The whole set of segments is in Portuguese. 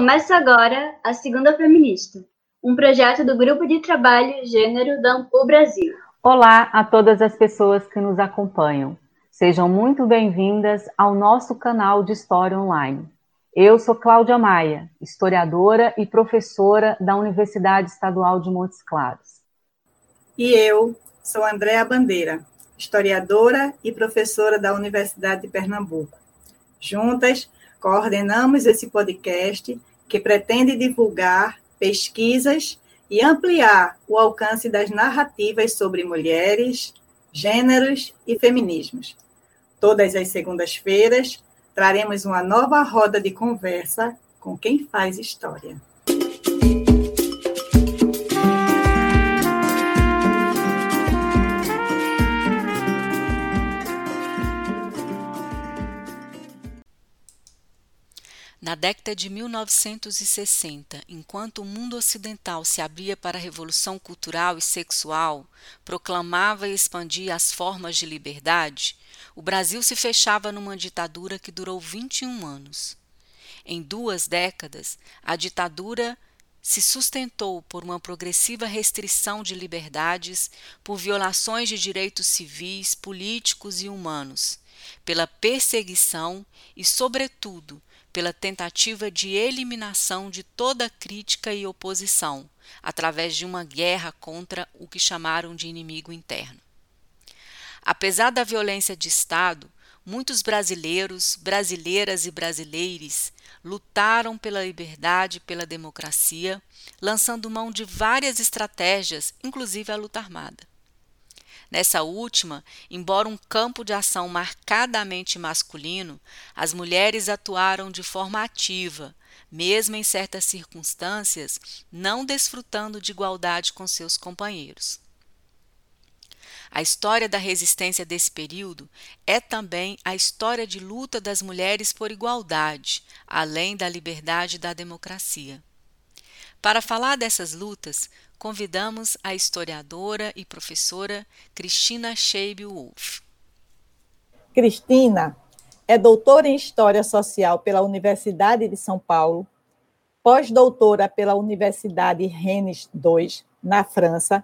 Começa agora a Segunda Feminista, um projeto do Grupo de Trabalho Gênero da Ampul Brasil. Olá a todas as pessoas que nos acompanham. Sejam muito bem-vindas ao nosso canal de História Online. Eu sou Cláudia Maia, historiadora e professora da Universidade Estadual de Montes Claros. E eu sou Andréa Bandeira, historiadora e professora da Universidade de Pernambuco. Juntas, coordenamos esse podcast que pretende divulgar pesquisas e ampliar o alcance das narrativas sobre mulheres, gêneros e feminismos. Todas as segundas-feiras, traremos uma nova roda de conversa com quem faz história. Na década de 1960, enquanto o mundo ocidental se abria para a revolução cultural e sexual, proclamava e expandia as formas de liberdade, o Brasil se fechava numa ditadura que durou 21 anos. Em duas décadas, a ditadura se sustentou por uma progressiva restrição de liberdades, por violações de direitos civis, políticos e humanos, pela perseguição e, sobretudo, pela tentativa de eliminação de toda crítica e oposição, através de uma guerra contra o que chamaram de inimigo interno. Apesar da violência de Estado, muitos brasileiros, brasileiras e brasileiros lutaram pela liberdade e pela democracia, lançando mão de várias estratégias, inclusive a luta armada. Nessa última, embora um campo de ação marcadamente masculino, as mulheres atuaram de forma ativa, mesmo em certas circunstâncias, não desfrutando de igualdade com seus companheiros. A história da resistência desse período é também a história de luta das mulheres por igualdade, além da liberdade e da democracia. Para falar dessas lutas, convidamos a historiadora e professora Cristina Scheib Wolff. Cristina é doutora em História Social pela Universidade de São Paulo, pós-doutora pela Universidade Rennes II, na França,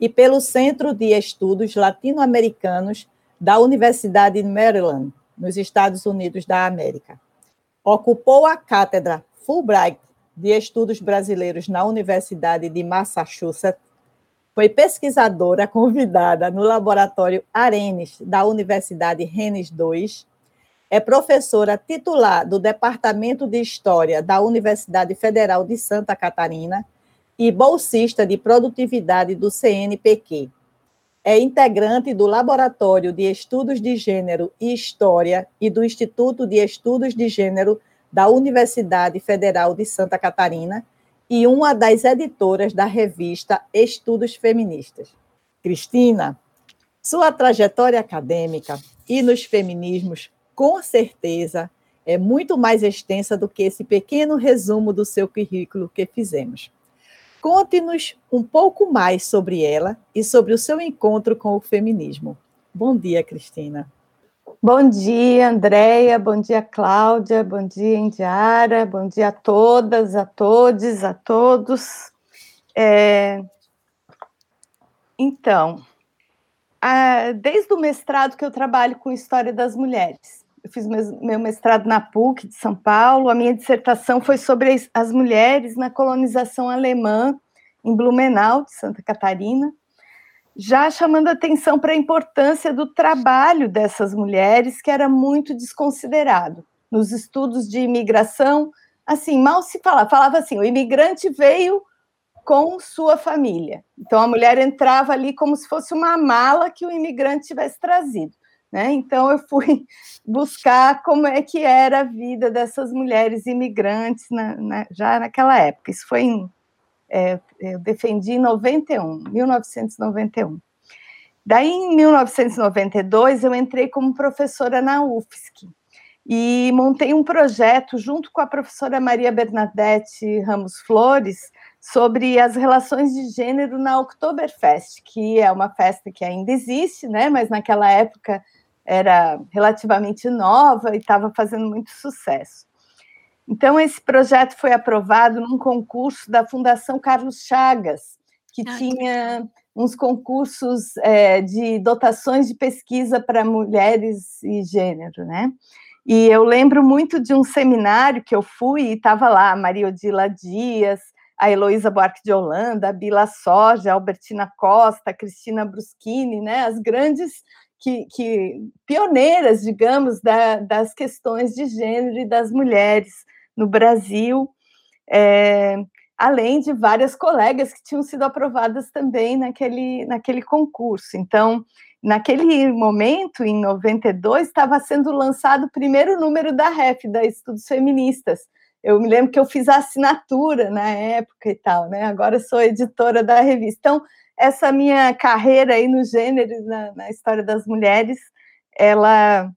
e pelo Centro de Estudos Latino-Americanos da Universidade de Maryland, nos Estados Unidos da América. Ocupou a cátedra Fulbright de Estudos Brasileiros na Universidade de Massachusetts, foi pesquisadora convidada no Laboratório Arenes da Universidade Rennes II, é professora titular do Departamento de História da Universidade Federal de Santa Catarina e bolsista de produtividade do CNPq. É integrante do Laboratório de Estudos de Gênero e História e do Instituto de Estudos de Gênero da Universidade Federal de Santa Catarina e uma das editoras da revista Estudos Feministas. Cristina, sua trajetória acadêmica e nos feminismos, com certeza, é muito mais extensa do que esse pequeno resumo do seu currículo que fizemos. Conte-nos um pouco mais sobre ela e sobre o seu encontro com o feminismo. Bom dia, Cristina. Bom dia, Andréia, bom dia, Cláudia, bom dia, Indiara, bom dia a todas, a todos, a todos. É... Então, a... desde o mestrado que eu trabalho com História das Mulheres, eu fiz meu mestrado na PUC de São Paulo, a minha dissertação foi sobre as mulheres na colonização alemã em Blumenau, de Santa Catarina, já chamando atenção para a importância do trabalho dessas mulheres, que era muito desconsiderado. Nos estudos de imigração, assim, mal se falava, falava assim, o imigrante veio com sua família. Então a mulher entrava ali como se fosse uma mala que o imigrante tivesse trazido. Né? Então eu fui buscar como é que era a vida dessas mulheres imigrantes na, na, já naquela época. Isso foi em é, eu defendi em 91, 1991. Daí, em 1992, eu entrei como professora na UFSC e montei um projeto junto com a professora Maria Bernadette Ramos Flores sobre as relações de gênero na Oktoberfest, que é uma festa que ainda existe, né, mas naquela época era relativamente nova e estava fazendo muito sucesso. Então, esse projeto foi aprovado num concurso da Fundação Carlos Chagas, que ah, tinha uns concursos é, de dotações de pesquisa para mulheres e gênero, né? E eu lembro muito de um seminário que eu fui e estava lá a Maria Odila Dias, a Heloísa Buarque de Holanda, a Bila Soja, a Albertina Costa, a Cristina Bruschini, né? As grandes que, que pioneiras, digamos, da, das questões de gênero e das mulheres no Brasil. É, além de várias colegas que tinham sido aprovadas também naquele, naquele concurso. Então, naquele momento, em 92, estava sendo lançado o primeiro número da REF, da Estudos Feministas. Eu me lembro que eu fiz a assinatura na época e tal, né? Agora sou editora da revista. Então, essa minha carreira aí no gênero, na, na história das mulheres, ela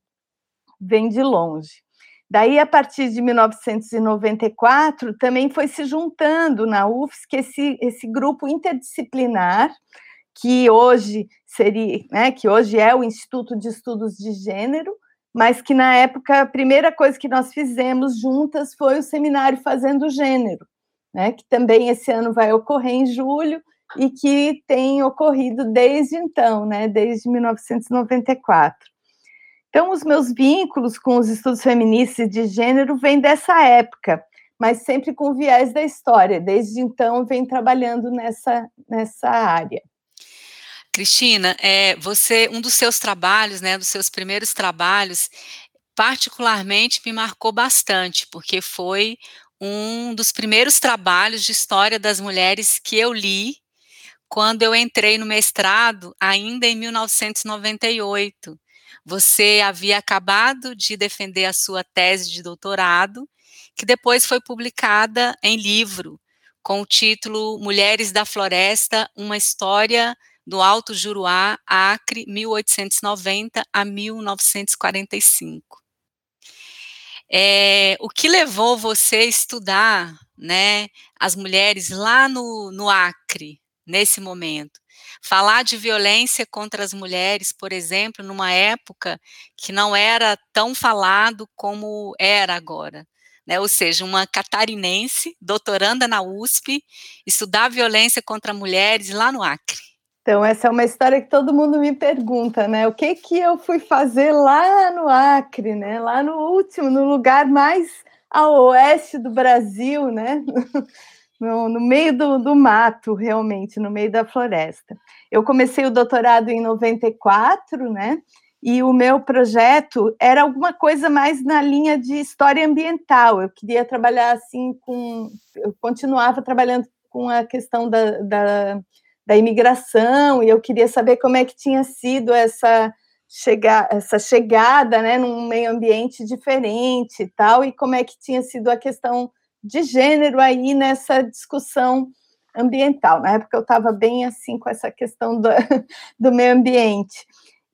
vem de longe. Daí, a partir de 1994, também foi se juntando na UFSC esse, esse grupo interdisciplinar, que hoje seria, né, que hoje é o Instituto de Estudos de Gênero, mas que na época a primeira coisa que nós fizemos juntas foi o seminário Fazendo Gênero, né, que também esse ano vai ocorrer em julho e que tem ocorrido desde então, né, desde 1994. Então, os meus vínculos com os estudos feministas de gênero vêm dessa época, mas sempre com viés da história. Desde então, venho trabalhando nessa, nessa área. Cristina, é, você, um dos seus trabalhos, né, dos seus primeiros trabalhos, particularmente me marcou bastante, porque foi um dos primeiros trabalhos de história das mulheres que eu li quando eu entrei no mestrado, ainda em 1998. Você havia acabado de defender a sua tese de doutorado, que depois foi publicada em livro, com o título Mulheres da Floresta, uma história do Alto Juruá, Acre, 1890 a 1945. É, o que levou você a estudar né, as mulheres lá no, no Acre, nesse momento? Falar de violência contra as mulheres, por exemplo, numa época que não era tão falado como era agora. Né? Ou seja, uma catarinense, doutoranda na USP, estudar violência contra mulheres lá no Acre. Então, essa é uma história que todo mundo me pergunta, né? O que que eu fui fazer lá no Acre, né? Lá no último, no lugar mais a oeste do Brasil, né? no, no meio do, do, mato, realmente, no meio da floresta. Eu comecei o doutorado em 94, né? E o meu projeto era alguma coisa mais na linha de história ambiental. Eu queria trabalhar assim com. Eu continuava trabalhando com a questão da, da, da imigração, e eu queria saber como é que tinha sido essa, chega, essa chegada né, num meio ambiente diferente e tal, e como é que tinha sido a questão de gênero aí nessa discussão ambiental. Na época eu estava bem assim com essa questão do, do meio ambiente.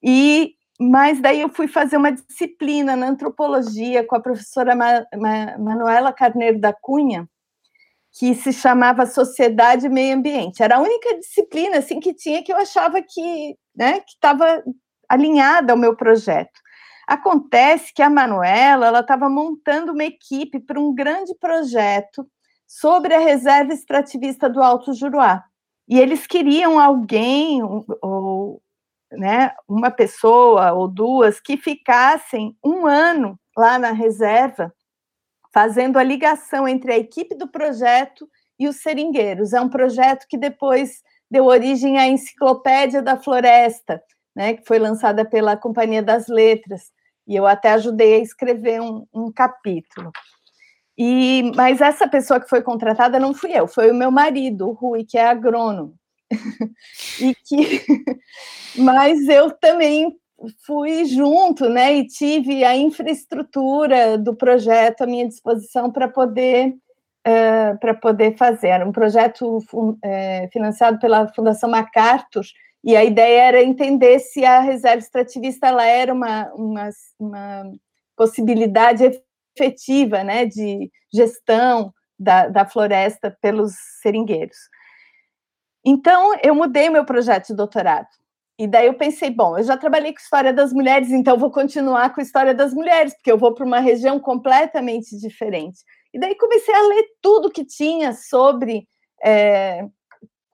E mas daí eu fui fazer uma disciplina na antropologia com a professora Ma, Ma, Manuela Carneiro da Cunha, que se chamava Sociedade e Meio Ambiente. Era a única disciplina assim que tinha que eu achava que, né, que estava alinhada ao meu projeto. Acontece que a Manuela ela estava montando uma equipe para um grande projeto sobre a reserva extrativista do Alto Juruá. E eles queriam alguém, ou né, uma pessoa ou duas, que ficassem um ano lá na reserva, fazendo a ligação entre a equipe do projeto e os seringueiros. É um projeto que depois deu origem à Enciclopédia da Floresta, né, que foi lançada pela Companhia das Letras, e eu até ajudei a escrever um, um capítulo. E, mas essa pessoa que foi contratada não fui eu, foi o meu marido, o Rui, que é agrônomo. e que, mas eu também fui junto, né, e tive a infraestrutura do projeto à minha disposição para poder uh, para poder fazer. Era um projeto uh, financiado pela Fundação MacArthur e a ideia era entender se a reserva extrativista ela era uma, uma, uma possibilidade efetiva né, de gestão da, da floresta pelos seringueiros. Então, eu mudei meu projeto de doutorado. E daí eu pensei, bom, eu já trabalhei com história das mulheres, então vou continuar com história das mulheres, porque eu vou para uma região completamente diferente. E daí comecei a ler tudo que tinha sobre é,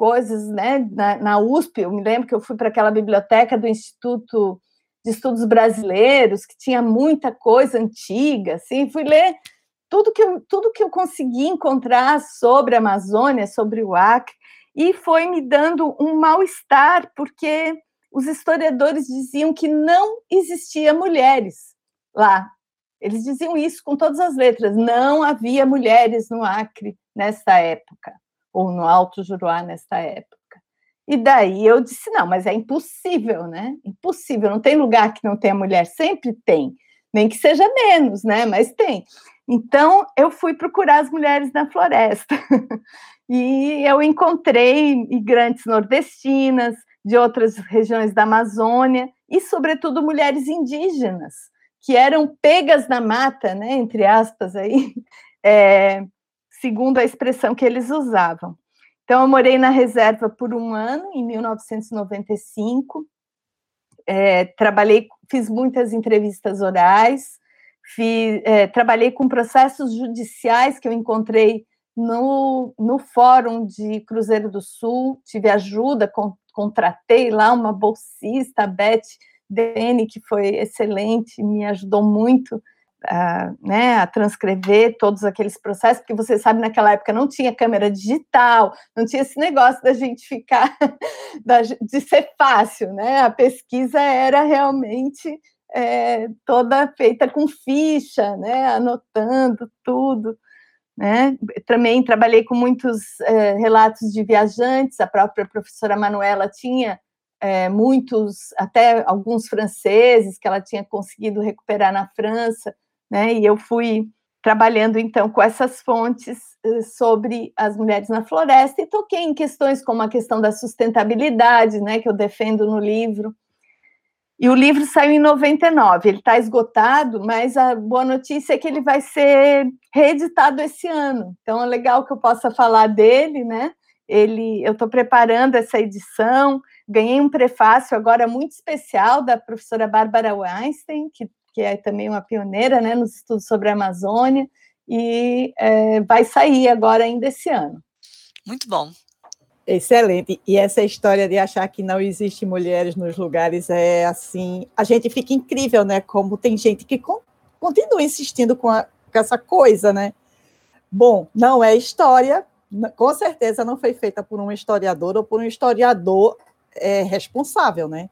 coisas, né? Na, na, USP, eu me lembro que eu fui para aquela biblioteca do Instituto de Estudos Brasileiros, que tinha muita coisa antiga, assim, fui ler tudo que eu, tudo que eu consegui encontrar sobre a Amazônia, sobre o Acre, e foi me dando um mal-estar, porque os historiadores diziam que não existia mulheres lá. Eles diziam isso com todas as letras, não havia mulheres no Acre nessa época ou no Alto Juruá nesta época. E daí eu disse: não, mas é impossível, né? Impossível, não tem lugar que não tenha mulher, sempre tem, nem que seja menos, né? Mas tem. Então eu fui procurar as mulheres na floresta e eu encontrei migrantes nordestinas de outras regiões da Amazônia e, sobretudo, mulheres indígenas que eram pegas na mata, né? Entre aspas aí. É, segundo a expressão que eles usavam. Então, eu morei na reserva por um ano, em 1995. É, trabalhei, fiz muitas entrevistas orais, fiz, é, trabalhei com processos judiciais que eu encontrei no, no Fórum de Cruzeiro do Sul, tive ajuda, con, contratei lá uma bolsista, a Beth Dene, que foi excelente, me ajudou muito a, né, a transcrever todos aqueles processos, porque você sabe, naquela época não tinha câmera digital, não tinha esse negócio da gente ficar, de ser fácil, né? A pesquisa era realmente é, toda feita com ficha, né? Anotando tudo. Né? Também trabalhei com muitos é, relatos de viajantes, a própria professora Manuela tinha é, muitos, até alguns franceses que ela tinha conseguido recuperar na França, né? E eu fui trabalhando então com essas fontes eh, sobre as mulheres na floresta e toquei em questões como a questão da sustentabilidade, né, que eu defendo no livro. E o livro saiu em 99, ele está esgotado, mas a boa notícia é que ele vai ser reeditado esse ano. Então é legal que eu possa falar dele, né? Ele, eu estou preparando essa edição, ganhei um prefácio agora muito especial da professora Bárbara Weinstein, que que é também uma pioneira né, nos estudos sobre a Amazônia, e é, vai sair agora ainda esse ano. Muito bom. Excelente. E essa história de achar que não existe mulheres nos lugares é assim, a gente fica incrível, né? Como tem gente que continua insistindo com, a, com essa coisa, né? Bom, não é história, com certeza não foi feita por um historiador ou por um historiador é, responsável, né?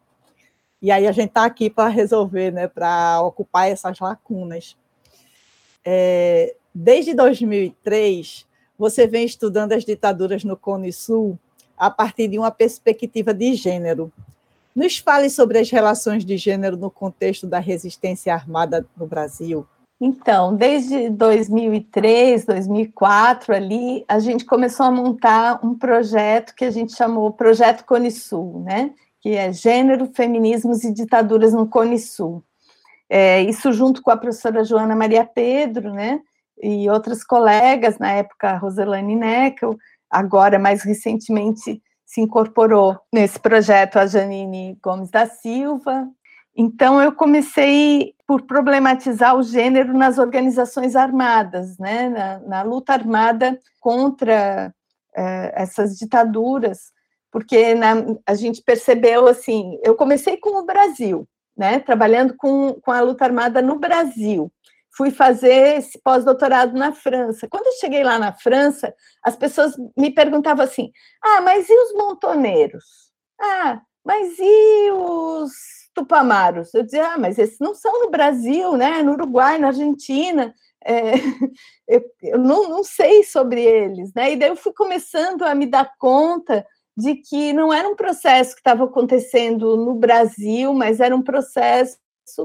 E aí a gente está aqui para resolver, né, para ocupar essas lacunas. É, desde 2003, você vem estudando as ditaduras no Cone Sul a partir de uma perspectiva de gênero. Nos fale sobre as relações de gênero no contexto da resistência armada no Brasil. Então, desde 2003, 2004, ali, a gente começou a montar um projeto que a gente chamou Projeto Cone Sul, né? Que é Gênero, Feminismos e Ditaduras no Cone Sul. É, isso junto com a professora Joana Maria Pedro, né, e outras colegas, na época, Roselane Neckel, agora, mais recentemente, se incorporou nesse projeto a Janine Gomes da Silva. Então, eu comecei por problematizar o gênero nas organizações armadas, né, na, na luta armada contra é, essas ditaduras, porque na, a gente percebeu assim, eu comecei com o Brasil, né, trabalhando com, com a luta armada no Brasil. Fui fazer esse pós-doutorado na França. Quando eu cheguei lá na França, as pessoas me perguntavam assim: ah, mas e os montoneiros? Ah, mas e os tupamaros? Eu dizia: ah, mas esses não são no Brasil, né? No Uruguai, na Argentina. É, eu, eu não, não sei sobre eles, né? E daí eu fui começando a me dar conta de que não era um processo que estava acontecendo no Brasil, mas era um processo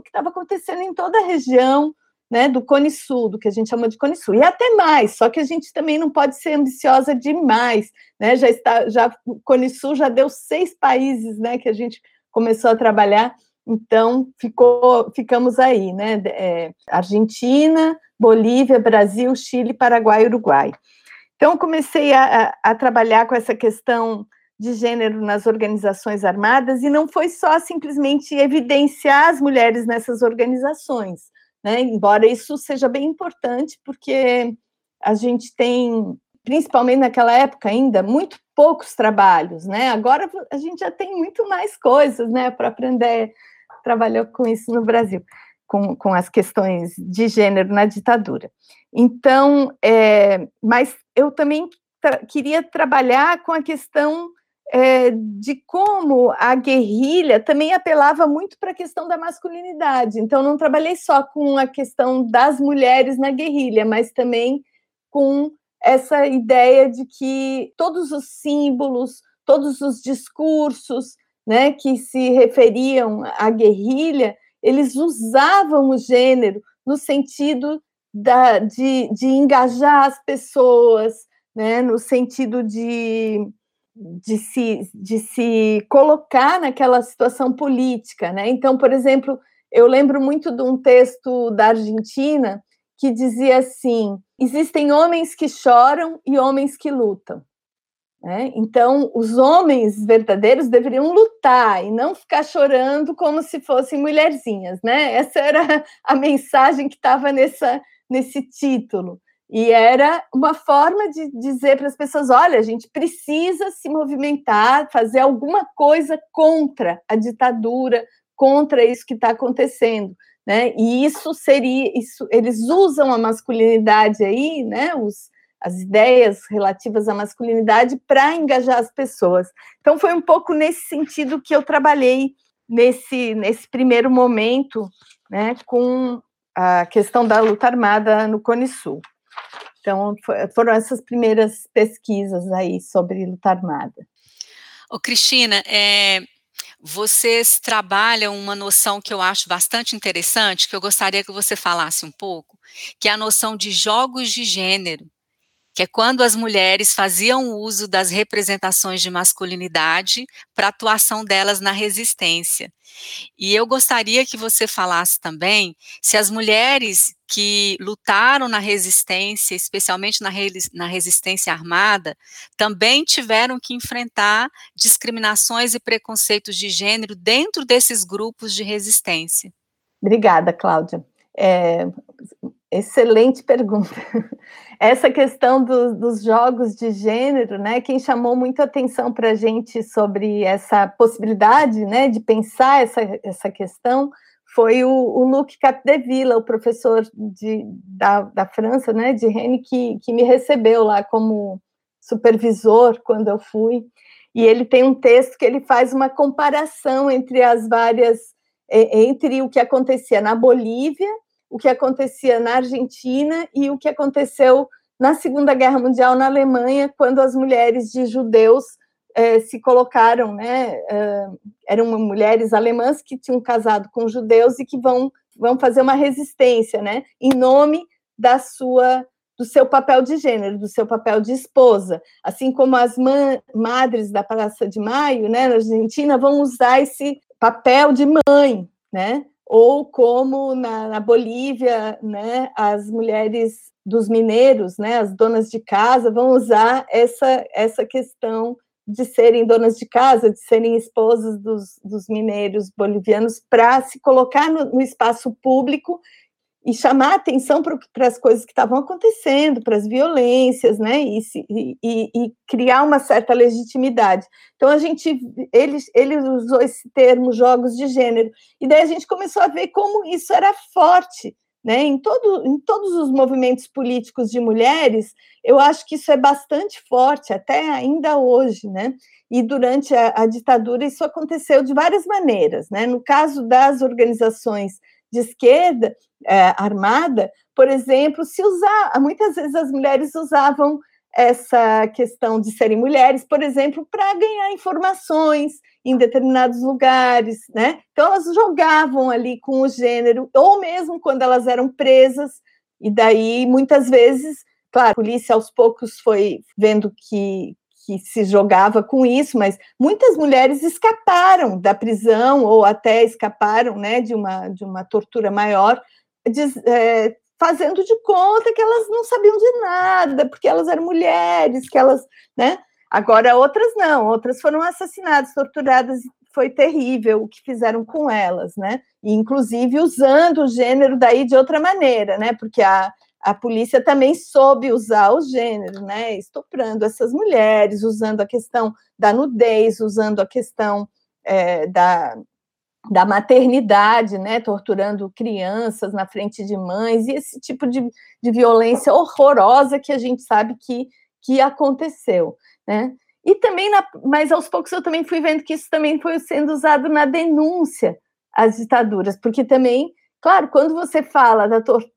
que estava acontecendo em toda a região né, do Cone Sul, do que a gente chama de Cone Sul, e até mais, só que a gente também não pode ser ambiciosa demais, né, já está, já, o Cone Sul já deu seis países, né, que a gente começou a trabalhar, então ficou, ficamos aí, né, é, Argentina, Bolívia, Brasil, Chile, Paraguai Uruguai. Então, comecei a, a, a trabalhar com essa questão de gênero nas organizações armadas e não foi só simplesmente evidenciar as mulheres nessas organizações, né? Embora isso seja bem importante, porque a gente tem, principalmente naquela época ainda, muito poucos trabalhos, né? Agora a gente já tem muito mais coisas, né, para aprender. Trabalhou com isso no Brasil, com, com as questões de gênero na ditadura. Então, é, mas eu também tra queria trabalhar com a questão é, de como a guerrilha também apelava muito para a questão da masculinidade. Então, não trabalhei só com a questão das mulheres na guerrilha, mas também com essa ideia de que todos os símbolos, todos os discursos né, que se referiam à guerrilha, eles usavam o gênero no sentido da, de, de engajar as pessoas, né, no sentido de de se, de se colocar naquela situação política, né? Então, por exemplo, eu lembro muito de um texto da Argentina que dizia assim: existem homens que choram e homens que lutam. Né? Então, os homens verdadeiros deveriam lutar e não ficar chorando como se fossem mulherzinhas, né? Essa era a mensagem que estava nesse título. E era uma forma de dizer para as pessoas: olha, a gente precisa se movimentar, fazer alguma coisa contra a ditadura, contra isso que está acontecendo. Né? E isso seria, isso, eles usam a masculinidade aí, né? Os, as ideias relativas à masculinidade para engajar as pessoas. Então foi um pouco nesse sentido que eu trabalhei nesse, nesse primeiro momento, né, com a questão da luta armada no Cone Sul. Então, foram essas primeiras pesquisas aí sobre luta armada. Ô, Cristina, é, vocês trabalham uma noção que eu acho bastante interessante, que eu gostaria que você falasse um pouco, que é a noção de jogos de gênero que é quando as mulheres faziam uso das representações de masculinidade para atuação delas na resistência. E eu gostaria que você falasse também se as mulheres que lutaram na resistência, especialmente na, na resistência armada, também tiveram que enfrentar discriminações e preconceitos de gênero dentro desses grupos de resistência. Obrigada, Cláudia. É, excelente pergunta. Essa questão do, dos jogos de gênero, né? Quem chamou muito atenção para a gente sobre essa possibilidade, né, de pensar essa, essa questão foi o, o Luc Capdevila, o professor de, da, da França, né, de Rennes, que, que me recebeu lá como supervisor quando eu fui. E ele tem um texto que ele faz uma comparação entre as várias, entre o que acontecia na Bolívia o que acontecia na Argentina e o que aconteceu na Segunda Guerra Mundial na Alemanha, quando as mulheres de judeus eh, se colocaram, né, eh, eram mulheres alemãs que tinham casado com judeus e que vão, vão fazer uma resistência, né, em nome da sua do seu papel de gênero, do seu papel de esposa, assim como as madres da Praça de Maio, né, na Argentina, vão usar esse papel de mãe, né, ou como na, na, Bolívia, né, as mulheres dos mineiros, né, as donas de casa, vão usar essa, essa questão de serem donas de casa, de serem esposas dos, dos mineiros bolivianos, para se colocar no, no espaço público e chamar atenção para as coisas que estavam acontecendo, para as violências, né, e, e, e, criar uma certa legitimidade. Então a gente, ele, ele usou esse termo jogos de gênero, e daí a gente começou a ver como isso era forte, né, em, todo, em todos os movimentos políticos de mulheres, eu acho que isso é bastante forte, até ainda hoje, né, e durante a, a ditadura isso aconteceu de várias maneiras, né, no caso das organizações de esquerda é, armada, por exemplo, se usar, muitas vezes as mulheres usavam essa questão de serem mulheres, por exemplo, para ganhar informações em determinados lugares, né? Então elas jogavam ali com o gênero, ou mesmo quando elas eram presas, e daí muitas vezes, claro, a polícia aos poucos foi vendo que que se jogava com isso, mas muitas mulheres escaparam da prisão ou até escaparam né, de, uma, de uma tortura maior, de, é, fazendo de conta que elas não sabiam de nada, porque elas eram mulheres, que elas, né? Agora outras não, outras foram assassinadas, torturadas, foi terrível o que fizeram com elas, né? E, inclusive usando o gênero daí de outra maneira, né? Porque a, a polícia também soube usar o gênero, né? Estuprando essas mulheres, usando a questão da nudez, usando a questão é, da, da maternidade, né? Torturando crianças na frente de mães, e esse tipo de, de violência horrorosa que a gente sabe que, que aconteceu, né? E também, na, mas aos poucos eu também fui vendo que isso também foi sendo usado na denúncia às ditaduras, porque também, claro, quando você fala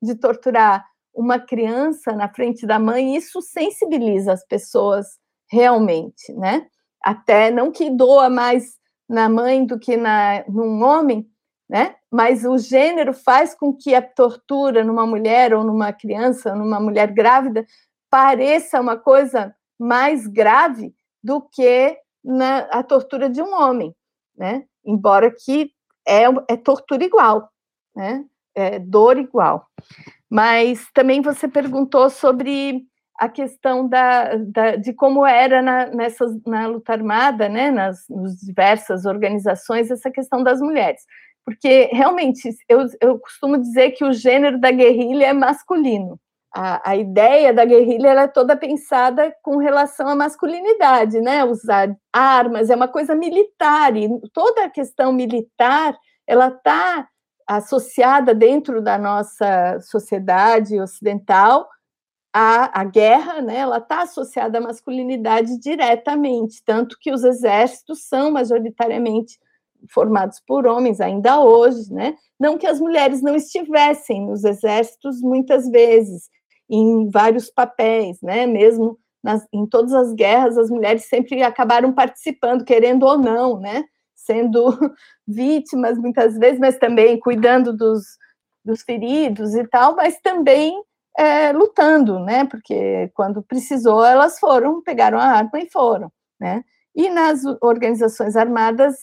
de torturar uma criança na frente da mãe, isso sensibiliza as pessoas realmente, né? Até não que doa mais na mãe do que na, num homem, né? Mas o gênero faz com que a tortura numa mulher ou numa criança, numa mulher grávida, pareça uma coisa mais grave do que na, a tortura de um homem, né? Embora que é, é tortura igual, né? É dor igual. Mas também você perguntou sobre a questão da, da, de como era na, na luta armada, né, nas, nas diversas organizações, essa questão das mulheres. Porque, realmente, eu, eu costumo dizer que o gênero da guerrilha é masculino. A, a ideia da guerrilha é toda pensada com relação à masculinidade, né? Usar armas, é uma coisa militar, e toda a questão militar, ela está associada dentro da nossa sociedade ocidental a, a guerra, né, ela está associada à masculinidade diretamente, tanto que os exércitos são majoritariamente formados por homens ainda hoje, né? Não que as mulheres não estivessem nos exércitos muitas vezes, em vários papéis, né? Mesmo nas, em todas as guerras, as mulheres sempre acabaram participando, querendo ou não, né? sendo vítimas muitas vezes, mas também cuidando dos, dos feridos e tal, mas também é, lutando, né? Porque quando precisou, elas foram, pegaram a arma e foram, né? E nas organizações armadas,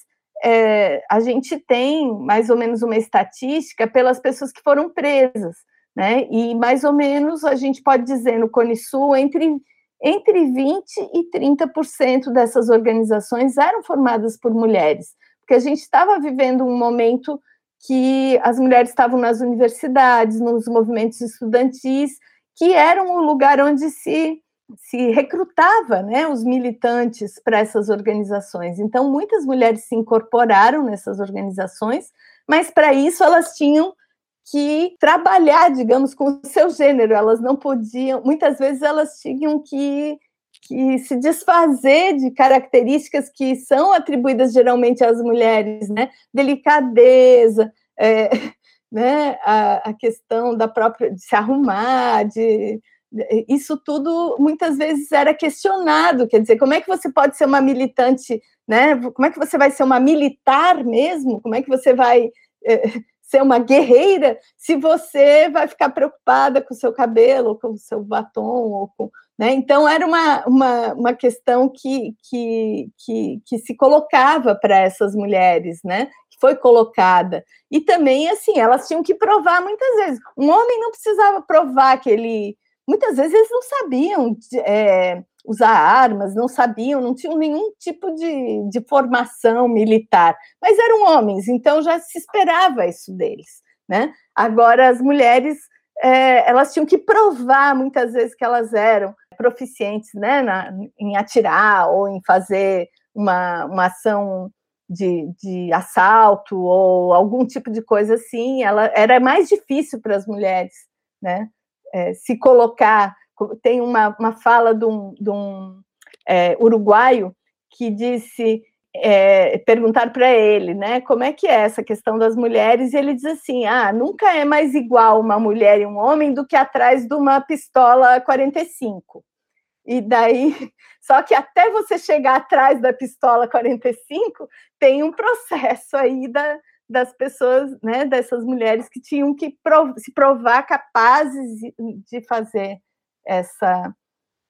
é, a gente tem mais ou menos uma estatística pelas pessoas que foram presas, né? E mais ou menos a gente pode dizer no Cone Sul entre entre 20 e 30% dessas organizações eram formadas por mulheres, porque a gente estava vivendo um momento que as mulheres estavam nas universidades, nos movimentos estudantis, que eram o lugar onde se, se recrutava né, os militantes para essas organizações. Então, muitas mulheres se incorporaram nessas organizações, mas para isso elas tinham que trabalhar, digamos, com o seu gênero. Elas não podiam, muitas vezes elas tinham que, que se desfazer de características que são atribuídas geralmente às mulheres, né? Delicadeza, é, né? A, a, questão da própria de se arrumar, de isso tudo muitas vezes era questionado, quer dizer, como é que você pode ser uma militante, né? Como é que você vai ser uma militar mesmo? Como é que você vai é, ser uma guerreira se você vai ficar preocupada com o seu cabelo, com o seu batom, ou com, né? Então era uma, uma, uma questão que, que, que, que se colocava para essas mulheres, né? Que foi colocada. E também, assim, elas tinham que provar muitas vezes. Um homem não precisava provar que ele. Muitas vezes eles não sabiam. É, usar armas, não sabiam, não tinham nenhum tipo de, de formação militar, mas eram homens, então já se esperava isso deles. Né? Agora, as mulheres é, elas tinham que provar muitas vezes que elas eram proficientes né, na, em atirar ou em fazer uma, uma ação de, de assalto ou algum tipo de coisa assim. Ela, era mais difícil para as mulheres né, é, se colocar tem uma, uma fala de um, de um é, uruguaio que disse é, perguntar para ele, né, como é que é essa questão das mulheres, e ele diz assim, ah, nunca é mais igual uma mulher e um homem do que atrás de uma pistola 45. E daí, só que até você chegar atrás da pistola 45, tem um processo aí da, das pessoas, né, dessas mulheres que tinham que prov se provar capazes de fazer essa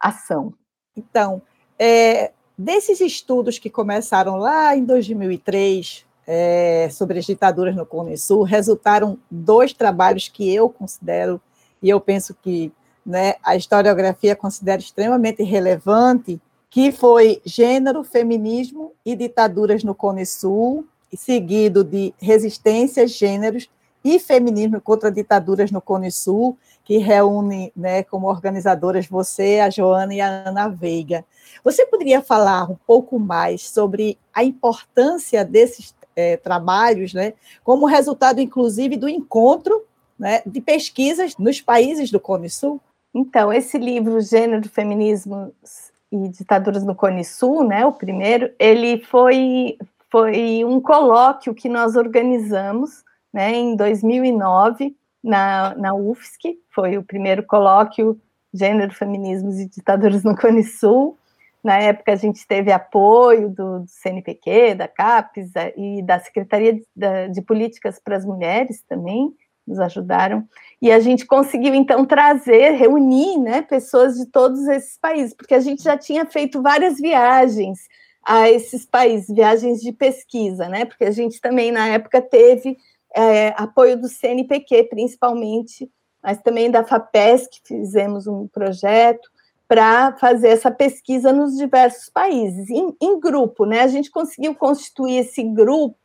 ação. Então, é, desses estudos que começaram lá em 2003 é, sobre as ditaduras no Cone Sul, resultaram dois trabalhos que eu considero, e eu penso que né, a historiografia considera extremamente relevante, que foi Gênero, Feminismo e Ditaduras no Cone Sul, seguido de Resistência, Gêneros e Feminismo contra Ditaduras no Cone Sul, que reúne né, como organizadoras você, a Joana e a Ana Veiga. Você poderia falar um pouco mais sobre a importância desses é, trabalhos, né, como resultado, inclusive, do encontro né, de pesquisas nos países do Cone Sul? Então, esse livro, Gênero, Feminismo e Ditaduras no Cone Sul, né, o primeiro, ele foi, foi um colóquio que nós organizamos né, em 2009, na, na UFSC, foi o primeiro colóquio Gênero, Feminismos e Ditaduras no Cone Sul. Na época, a gente teve apoio do, do CNPq, da CAPES e da Secretaria de, de Políticas para as Mulheres também, nos ajudaram. E a gente conseguiu, então, trazer, reunir né, pessoas de todos esses países, porque a gente já tinha feito várias viagens a esses países, viagens de pesquisa, né? Porque a gente também, na época, teve é, apoio do CNPq, principalmente, mas também da FAPESC, fizemos um projeto para fazer essa pesquisa nos diversos países, em, em, grupo, né? A gente conseguiu constituir esse grupo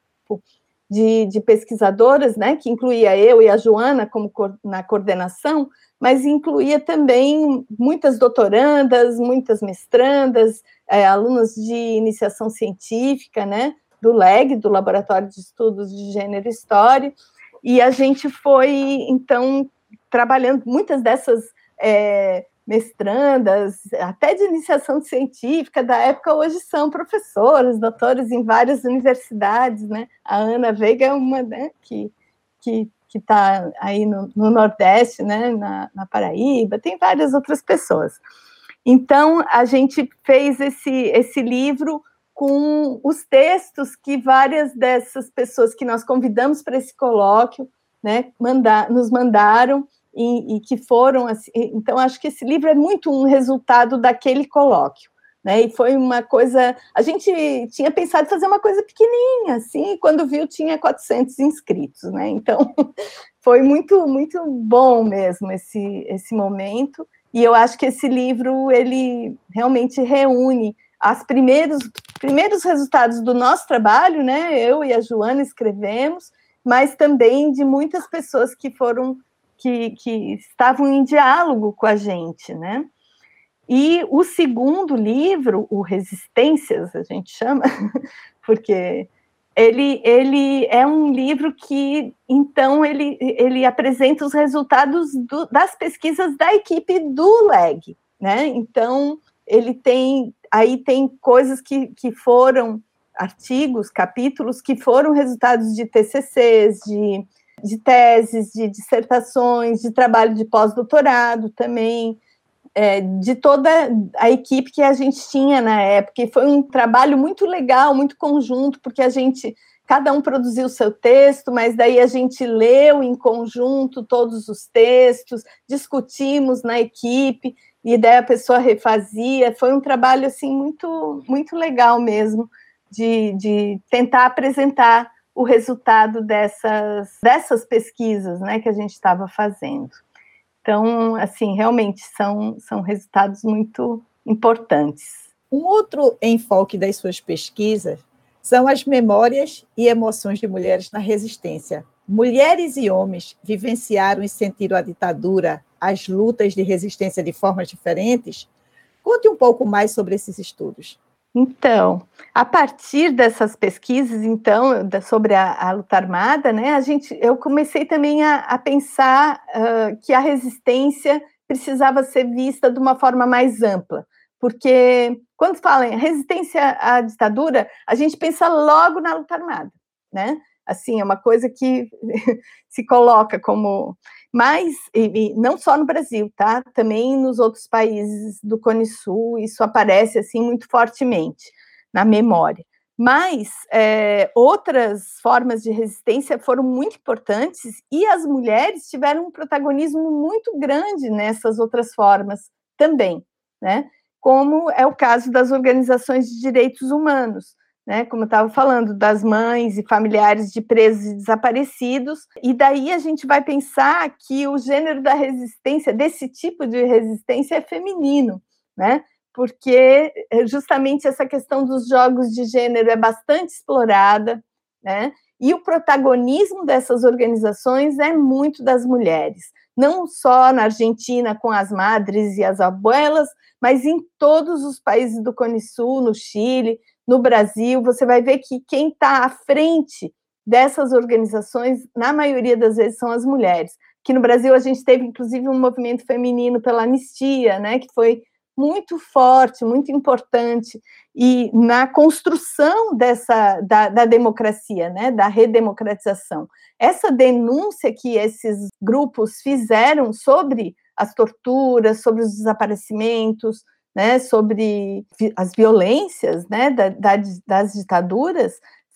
de, de, pesquisadoras, né? Que incluía eu e a Joana como na coordenação, mas incluía também muitas doutorandas, muitas mestrandas, é, alunas de iniciação científica, né? Do LEG, do Laboratório de Estudos de Gênero e História, e a gente foi, então, trabalhando muitas dessas é, mestrandas, até de iniciação científica da época, hoje são professoras, doutores em várias universidades, né? A Ana Veiga é uma né, que que está aí no, no, Nordeste, né, na, na Paraíba, tem várias outras pessoas. Então, a gente fez esse, esse livro com os textos que várias dessas pessoas que nós convidamos para esse colóquio, né, mandar, nos mandaram e, e, que foram assim, então acho que esse livro é muito um resultado daquele colóquio, né? E foi uma coisa, a gente tinha pensado em fazer uma coisa pequenininha, assim, e quando viu tinha 400 inscritos, né? Então foi muito muito bom mesmo esse esse momento. E eu acho que esse livro ele realmente reúne as primeiros, primeiros resultados do nosso trabalho, né? Eu e a Joana escrevemos, mas também de muitas pessoas que foram que, que estavam em diálogo com a gente, né? E o segundo livro, o Resistências, a gente chama, porque ele, ele é um livro que, então, ele, ele apresenta os resultados do, das pesquisas da equipe do LEG, né? Então, ele tem aí tem coisas que, que foram artigos, capítulos que foram resultados de TCCs, de, de teses, de dissertações, de trabalho de pós-doutorado também, é, de toda a equipe que a gente tinha na época. E foi um trabalho muito legal, muito conjunto, porque a gente, cada um produziu o seu texto, mas daí a gente leu em conjunto todos os textos, discutimos na equipe e daí a pessoa refazia. Foi um trabalho assim muito muito legal mesmo de, de tentar apresentar o resultado dessas dessas pesquisas, né, que a gente estava fazendo. Então, assim, realmente são são resultados muito importantes. Um outro enfoque das suas pesquisas são as memórias e emoções de mulheres na resistência. Mulheres e homens vivenciaram e sentiram a ditadura as lutas de resistência de formas diferentes? Conte um pouco mais sobre esses estudos. Então, a partir dessas pesquisas, então, sobre a, a luta armada, né, a gente, eu comecei também a, a pensar uh, que a resistência precisava ser vista de uma forma mais ampla, porque quando fala em resistência à ditadura, a gente pensa logo na luta armada, né? Assim, é uma coisa que se coloca como mas, e, e não só no Brasil, tá? Também nos outros países do Cone Sul, isso aparece assim muito fortemente na memória. Mas é, outras formas de resistência foram muito importantes e as mulheres tiveram um protagonismo muito grande nessas outras formas também, né? Como é o caso das organizações de direitos humanos, né, como eu estava falando, das mães e familiares de presos e desaparecidos, e daí a gente vai pensar que o gênero da resistência, desse tipo de resistência, é feminino, né? Porque eh, justamente essa questão dos jogos de gênero é bastante explorada, né? e o protagonismo dessas organizações é muito das mulheres, não só na Argentina com as madres e as abuelas, mas em todos os países do Cone Sul, no Chile, no Brasil, você vai ver que quem está à frente dessas organizações, na maioria das vezes, são as mulheres. Que no Brasil a gente teve, inclusive, um movimento feminino pela anistia, né, que foi muito forte, muito importante, e na construção dessa da, da, democracia, né, da redemocratização. Essa denúncia que esses grupos fizeram sobre as torturas, sobre os desaparecimentos, né, sobre as violências né, da, da, das ditaduras,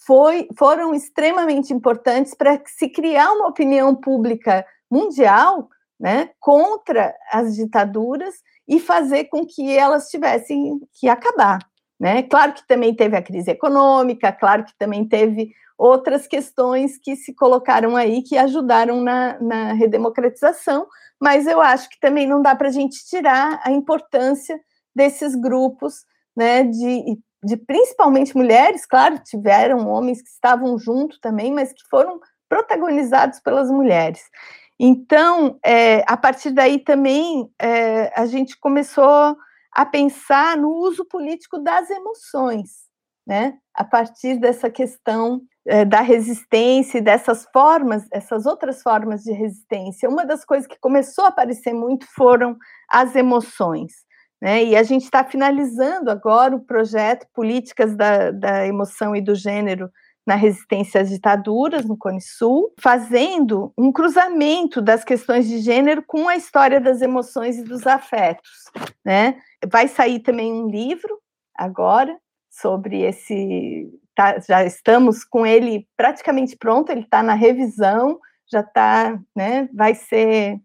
foi, foram extremamente importantes para se criar uma opinião pública mundial né, contra as ditaduras e fazer com que elas tivessem que acabar. Né? Claro que também teve a crise econômica, claro que também teve outras questões que se colocaram aí que ajudaram na, na redemocratização, mas eu acho que também não dá para a gente tirar a importância desses grupos, né, de, de principalmente mulheres, claro, tiveram homens que estavam junto também, mas que foram protagonizados pelas mulheres. Então, é, a partir daí também é, a gente começou a pensar no uso político das emoções, né? A partir dessa questão é, da resistência e dessas formas, essas outras formas de resistência. Uma das coisas que começou a aparecer muito foram as emoções. Né? E a gente está finalizando agora o projeto Políticas da, da Emoção e do Gênero na resistência às ditaduras no Cone Sul, fazendo um cruzamento das questões de gênero com a história das emoções e dos afetos, né? Vai sair também um livro agora sobre esse, tá, já estamos com ele praticamente pronto, ele está na revisão, já está, né? Vai ser,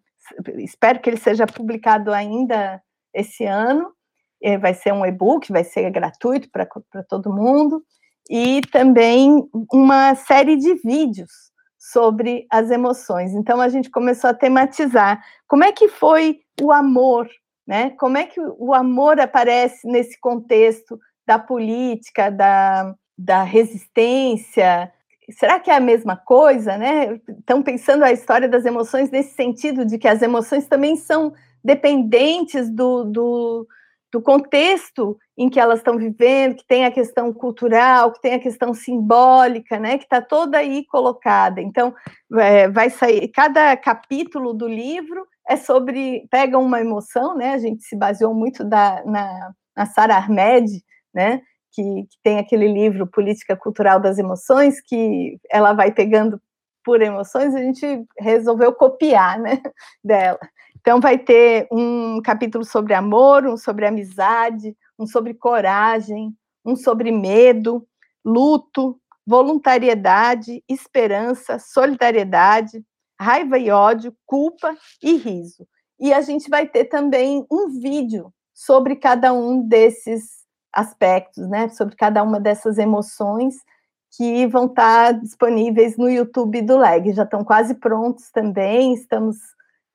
espero que ele seja publicado ainda esse ano. É, vai ser um e-book, vai ser gratuito para todo mundo e também uma série de vídeos sobre as emoções. Então a gente começou a tematizar como é que foi o amor, né? Como é que o amor aparece nesse contexto da política, da, da resistência? Será que é a mesma coisa, né? Estão pensando a história das emoções nesse sentido de que as emoções também são dependentes do, do do contexto em que elas estão vivendo, que tem a questão cultural, que tem a questão simbólica, né, que está toda aí colocada. Então, é, vai sair, cada capítulo do livro é sobre, pega uma emoção, né, a gente se baseou muito da, na, na Sara Ahmed, né, que, que tem aquele livro Política Cultural das Emoções, que ela vai pegando por emoções, a gente resolveu copiar, né, dela. Então, vai ter um capítulo sobre amor, um sobre amizade, um sobre coragem, um sobre medo, luto, voluntariedade, esperança, solidariedade, raiva e ódio, culpa e riso. E a gente vai ter também um vídeo sobre cada um desses aspectos, né? Sobre cada uma dessas emoções que vão estar disponíveis no YouTube do LEG. Já estão quase prontos também, estamos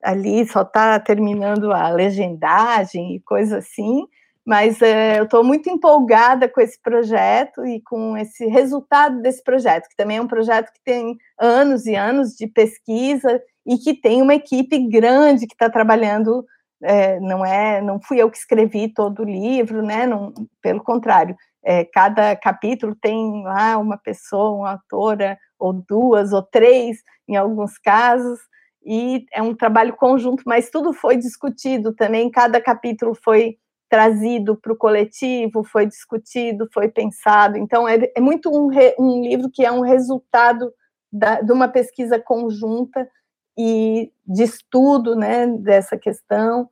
ali só está terminando a legendagem e coisa assim, mas é, eu estou muito empolgada com esse projeto e com esse resultado desse projeto, que também é um projeto que tem anos e anos de pesquisa e que tem uma equipe grande que está trabalhando. É, não é, não fui eu que escrevi todo o livro, né? Não, pelo contrário, é, cada capítulo tem lá uma pessoa, uma autora, ou duas, ou três, em alguns casos, e é um trabalho conjunto, mas tudo foi discutido também, cada capítulo foi trazido para o coletivo, foi discutido, foi pensado. Então, é, é muito um, re, um, livro que é um resultado da, de uma pesquisa conjunta e de estudo né, dessa questão.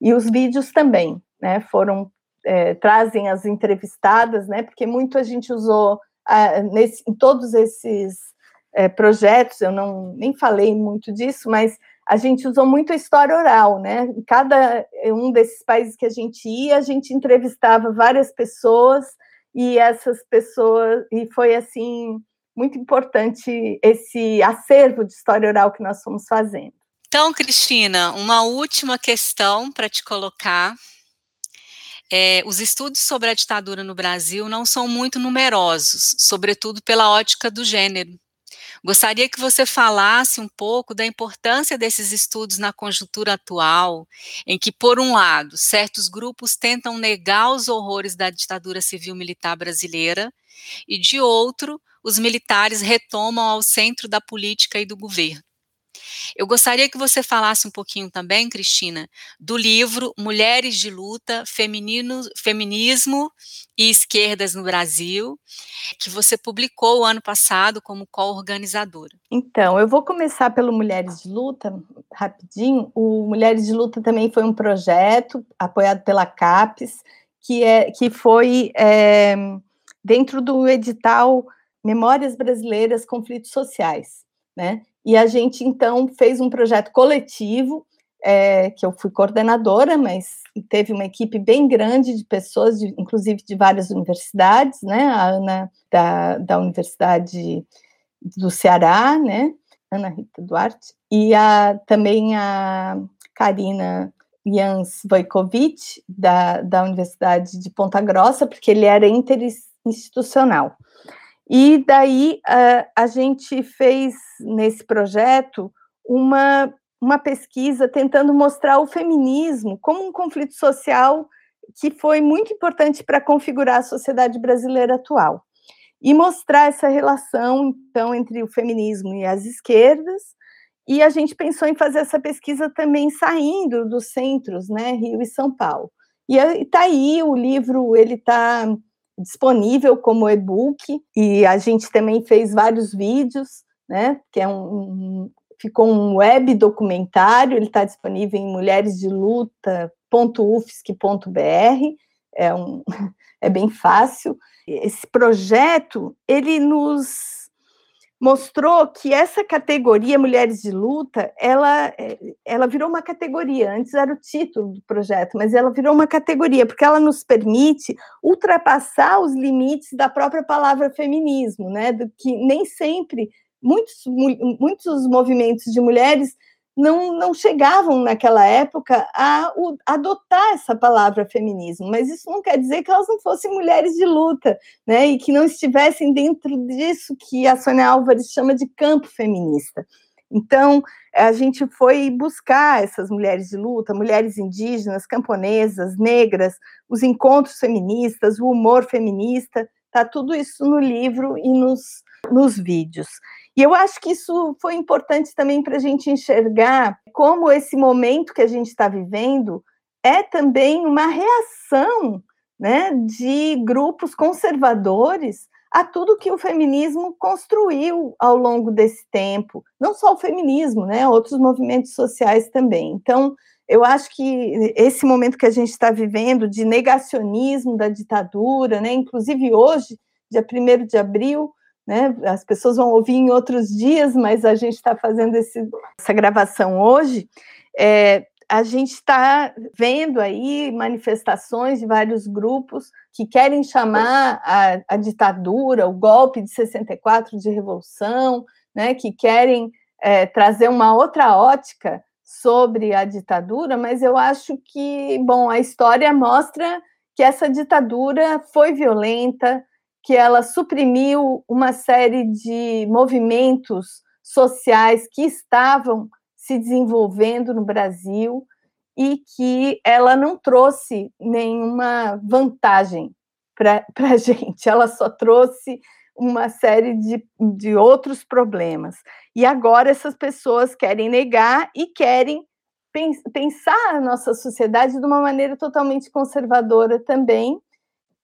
E os vídeos também né, foram é, trazem as entrevistadas, né, porque muito a gente usou ah, nesse, em todos esses é, projetos, eu não nem falei muito disso, mas a gente usou muito a história oral, né? Em cada um desses países que a gente ia, a gente entrevistava várias pessoas e essas pessoas e foi assim muito importante esse acervo de história oral que nós fomos fazendo. Então, Cristina, uma última questão para te colocar. É, os estudos sobre a ditadura no Brasil não são muito numerosos, sobretudo pela ótica do gênero. Gostaria que você falasse um pouco da importância desses estudos na conjuntura atual, em que, por um lado, certos grupos tentam negar os horrores da ditadura civil-militar brasileira, e, de outro, os militares retomam ao centro da política e do governo. Eu gostaria que você falasse um pouquinho também, Cristina, do livro Mulheres de Luta, Feminino, Feminismo e Esquerdas no Brasil, que você publicou o ano passado como co-organizadora. Então, eu vou começar pelo Mulheres de Luta, rapidinho. O Mulheres de Luta também foi um projeto apoiado pela CAPES, que, é, que foi é, dentro do edital Memórias Brasileiras Conflitos Sociais, né? E a gente, então, fez um projeto coletivo, é, que eu fui coordenadora, mas teve uma equipe bem grande de pessoas, de, inclusive de várias universidades, né? A Ana, da, da Universidade do Ceará, né? Ana Rita Duarte, e a, também a Karina Jans Vojkovic, da, da Universidade de Ponta Grossa, porque ele era interinstitucional. E daí a, a gente fez nesse projeto uma, uma pesquisa tentando mostrar o feminismo como um conflito social que foi muito importante para configurar a sociedade brasileira atual. E mostrar essa relação, então, entre o feminismo e as esquerdas, e a gente pensou em fazer essa pesquisa também saindo dos centros, né, Rio e São Paulo. E está aí, o livro, ele está disponível como e-book e a gente também fez vários vídeos, né? Que é um, um ficou um web documentário, ele está disponível em mulheresdeluta.ufsc.br, é, um, é bem fácil. Esse projeto, ele nos mostrou que essa categoria Mulheres de Luta, ela, é, ela virou uma categoria, antes era o título do projeto, mas ela virou uma categoria, porque ela nos permite ultrapassar os limites da própria palavra feminismo, né, do que nem sempre, muitos, muitos movimentos de mulheres não, não chegavam naquela época a, a, adotar essa palavra feminismo, mas isso não quer dizer que elas não fossem mulheres de luta, né, e que não estivessem dentro disso que a Sônia Álvares chama de campo feminista. Então, a gente foi buscar essas mulheres de luta, mulheres indígenas, camponesas, negras, os encontros feministas, o humor feminista, tá tudo isso no livro e nos, nos vídeos. E eu acho que isso foi importante também para a gente enxergar como esse momento que a gente está vivendo é também uma reação né, de grupos conservadores a tudo que o feminismo construiu ao longo desse tempo, não só o feminismo, né, outros movimentos sociais também. Então, eu acho que esse momento que a gente está vivendo de negacionismo da ditadura, né, inclusive hoje, dia 1 de abril, né? As pessoas vão ouvir em outros dias, mas a gente está fazendo esse, essa gravação hoje. É, a gente está vendo aí manifestações de vários grupos que querem chamar a, a, ditadura, o golpe de 64 de revolução, né, que querem é, trazer uma outra ótica sobre a ditadura, mas eu acho que, bom, a história mostra que essa ditadura foi violenta, que ela suprimiu uma série de movimentos sociais que estavam se desenvolvendo no Brasil e que ela não trouxe nenhuma vantagem para a gente, ela só trouxe uma série de, de outros problemas. E agora essas pessoas querem negar e querem pensar a nossa sociedade de uma maneira totalmente conservadora também,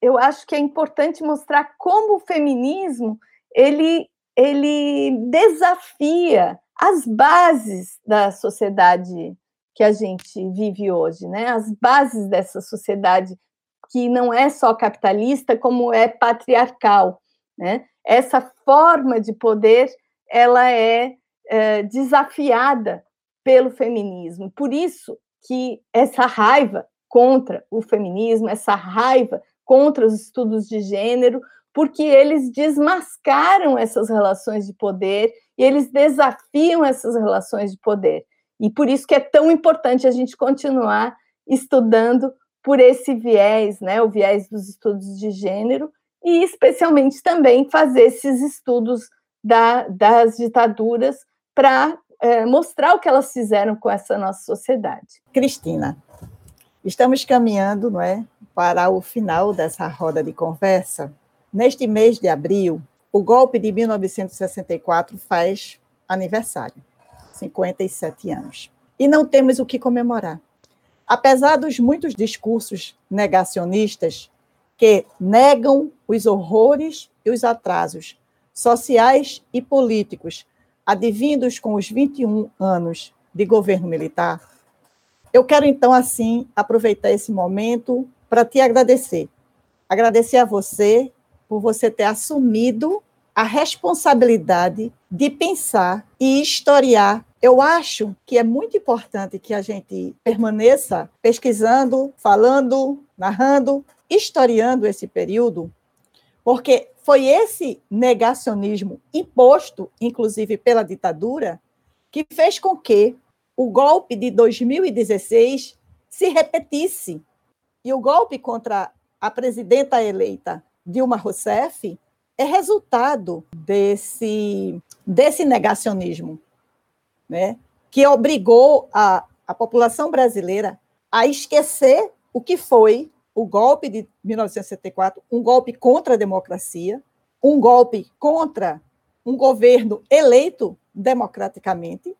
eu acho que é importante mostrar como o feminismo ele, ele desafia as bases da sociedade que a gente vive hoje, né? As bases dessa sociedade que não é só capitalista, como é patriarcal, né? Essa forma de poder ela é, é desafiada pelo feminismo. Por isso que essa raiva contra o feminismo, essa raiva contra os estudos de gênero, porque eles desmascaram essas relações de poder e eles desafiam essas relações de poder. E por isso que é tão importante a gente continuar estudando por esse viés, né, o viés dos estudos de gênero, e especialmente também fazer esses estudos da, das ditaduras para é, mostrar o que elas fizeram com essa nossa sociedade. Cristina, estamos caminhando não é, para o final dessa roda de conversa. Neste mês de abril, o golpe de 1964 faz aniversário, 57 anos. E não temos o que comemorar. Apesar dos muitos discursos negacionistas que negam os horrores e os atrasos sociais e políticos advindos com os 21 anos de governo militar, eu quero então, assim, aproveitar esse momento para te agradecer. Agradecer a você por você ter assumido a responsabilidade de pensar e historiar. Eu acho que é muito importante que a gente permaneça pesquisando, falando, narrando, historiando esse período, porque foi esse negacionismo imposto, inclusive pela ditadura, que fez com que o golpe de 2016 se repetisse. E o golpe contra a presidenta eleita Dilma Rousseff é resultado desse, desse negacionismo, né? que obrigou a, a população brasileira a esquecer o que foi o golpe de 1974, um golpe contra a democracia, um golpe contra um governo eleito democraticamente,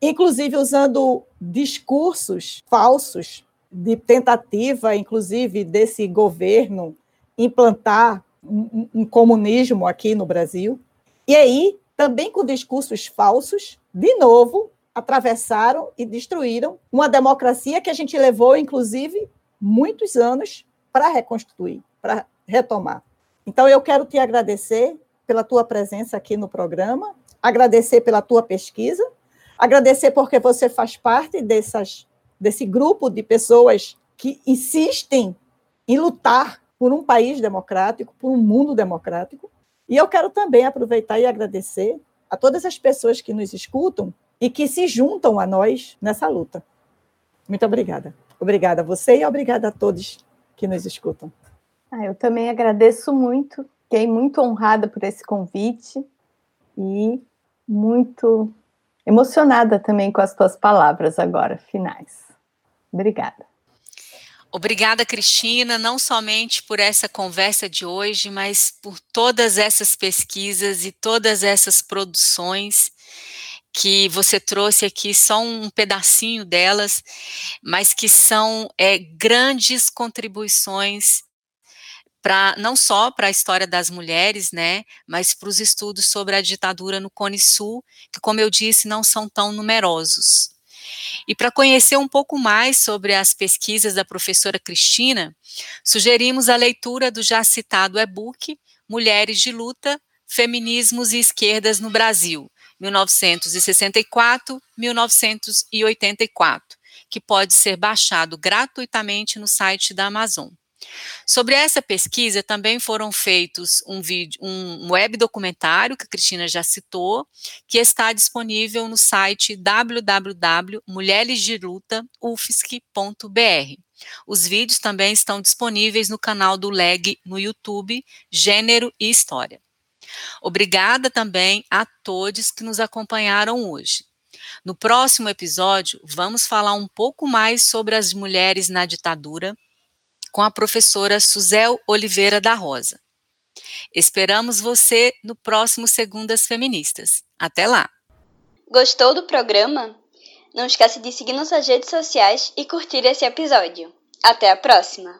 inclusive usando discursos falsos de tentativa, inclusive, desse governo implantar um, um, comunismo aqui no Brasil. E aí, também com discursos falsos, de novo, atravessaram e destruíram uma democracia que a gente levou, inclusive, muitos anos para reconstruir, para retomar. Então, eu quero te agradecer pela tua presença aqui no programa, agradecer pela tua pesquisa, agradecer porque você faz parte dessas, desse grupo de pessoas que insistem em lutar por um país democrático, por um mundo democrático. E eu quero também aproveitar e agradecer a todas as pessoas que nos escutam e que se juntam a nós nessa luta. Muito obrigada. Obrigada a você e obrigada a todos que nos escutam. Ah, eu também agradeço muito, fiquei muito honrada por esse convite e muito emocionada também com as tuas palavras agora, finais. Obrigada. Obrigada, Cristina, não somente por essa conversa de hoje, mas por todas essas pesquisas e todas essas produções que você trouxe aqui só um pedacinho delas, mas que são é, grandes contribuições para não só para a história das mulheres, né, mas para os estudos sobre a ditadura no Cone Sul, que, como eu disse, não são tão numerosos. E para conhecer um pouco mais sobre as pesquisas da professora Cristina, sugerimos a leitura do já citado e-book Mulheres de Luta, Feminismos e Esquerdas no Brasil, 1964-1984, que pode ser baixado gratuitamente no site da Amazon. Sobre essa pesquisa também foram feitos um vídeo, um web documentário que a Cristina já citou, que está disponível no site www.mulheresdeluta.ufsc.br. Os vídeos também estão disponíveis no canal do LEG no YouTube, Gênero e História. Obrigada também a todos que nos acompanharam hoje. No próximo episódio, vamos falar um pouco mais sobre as mulheres na ditadura com a professora Suzel Oliveira da Rosa. Esperamos você no próximo Segundas Feministas. Até lá! Gostou do programa? Não esqueça de seguir nossas redes sociais e curtir esse episódio. Até a próxima!